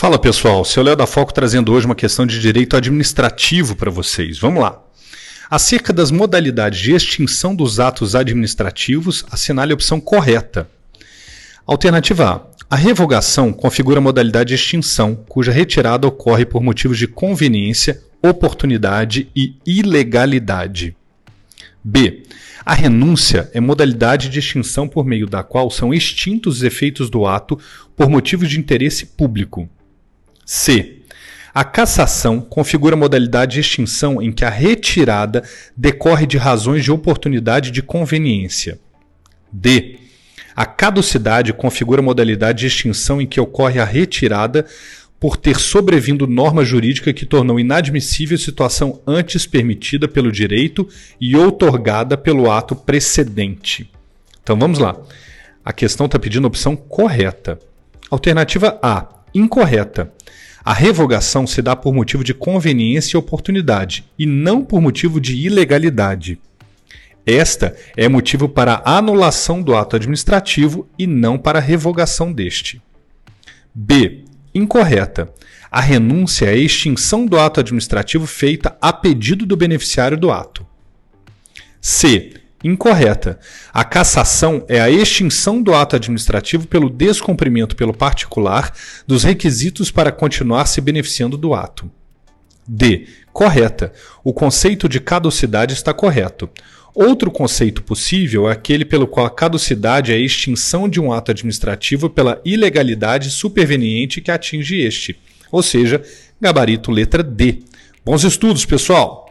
Fala pessoal, seu Léo da Foco trazendo hoje uma questão de direito administrativo para vocês. Vamos lá. Acerca das modalidades de extinção dos atos administrativos, assinale a opção correta. Alternativa A. A revogação configura a modalidade de extinção, cuja retirada ocorre por motivos de conveniência, oportunidade e ilegalidade. B. A renúncia é modalidade de extinção por meio da qual são extintos os efeitos do ato por motivos de interesse público. C. A cassação configura modalidade de extinção em que a retirada decorre de razões de oportunidade de conveniência. D. A caducidade configura modalidade de extinção em que ocorre a retirada por ter sobrevindo norma jurídica que tornou inadmissível situação antes permitida pelo direito e outorgada pelo ato precedente. Então vamos lá. A questão está pedindo a opção correta. Alternativa A, incorreta. A revogação se dá por motivo de conveniência e oportunidade, e não por motivo de ilegalidade. Esta é motivo para anulação do ato administrativo e não para revogação deste. B. Incorreta. A renúncia é a extinção do ato administrativo feita a pedido do beneficiário do ato. C. Incorreta. A cassação é a extinção do ato administrativo pelo descumprimento pelo particular dos requisitos para continuar se beneficiando do ato. D. Correta. O conceito de caducidade está correto. Outro conceito possível é aquele pelo qual a caducidade é a extinção de um ato administrativo pela ilegalidade superveniente que atinge este, ou seja, gabarito letra D. Bons estudos, pessoal!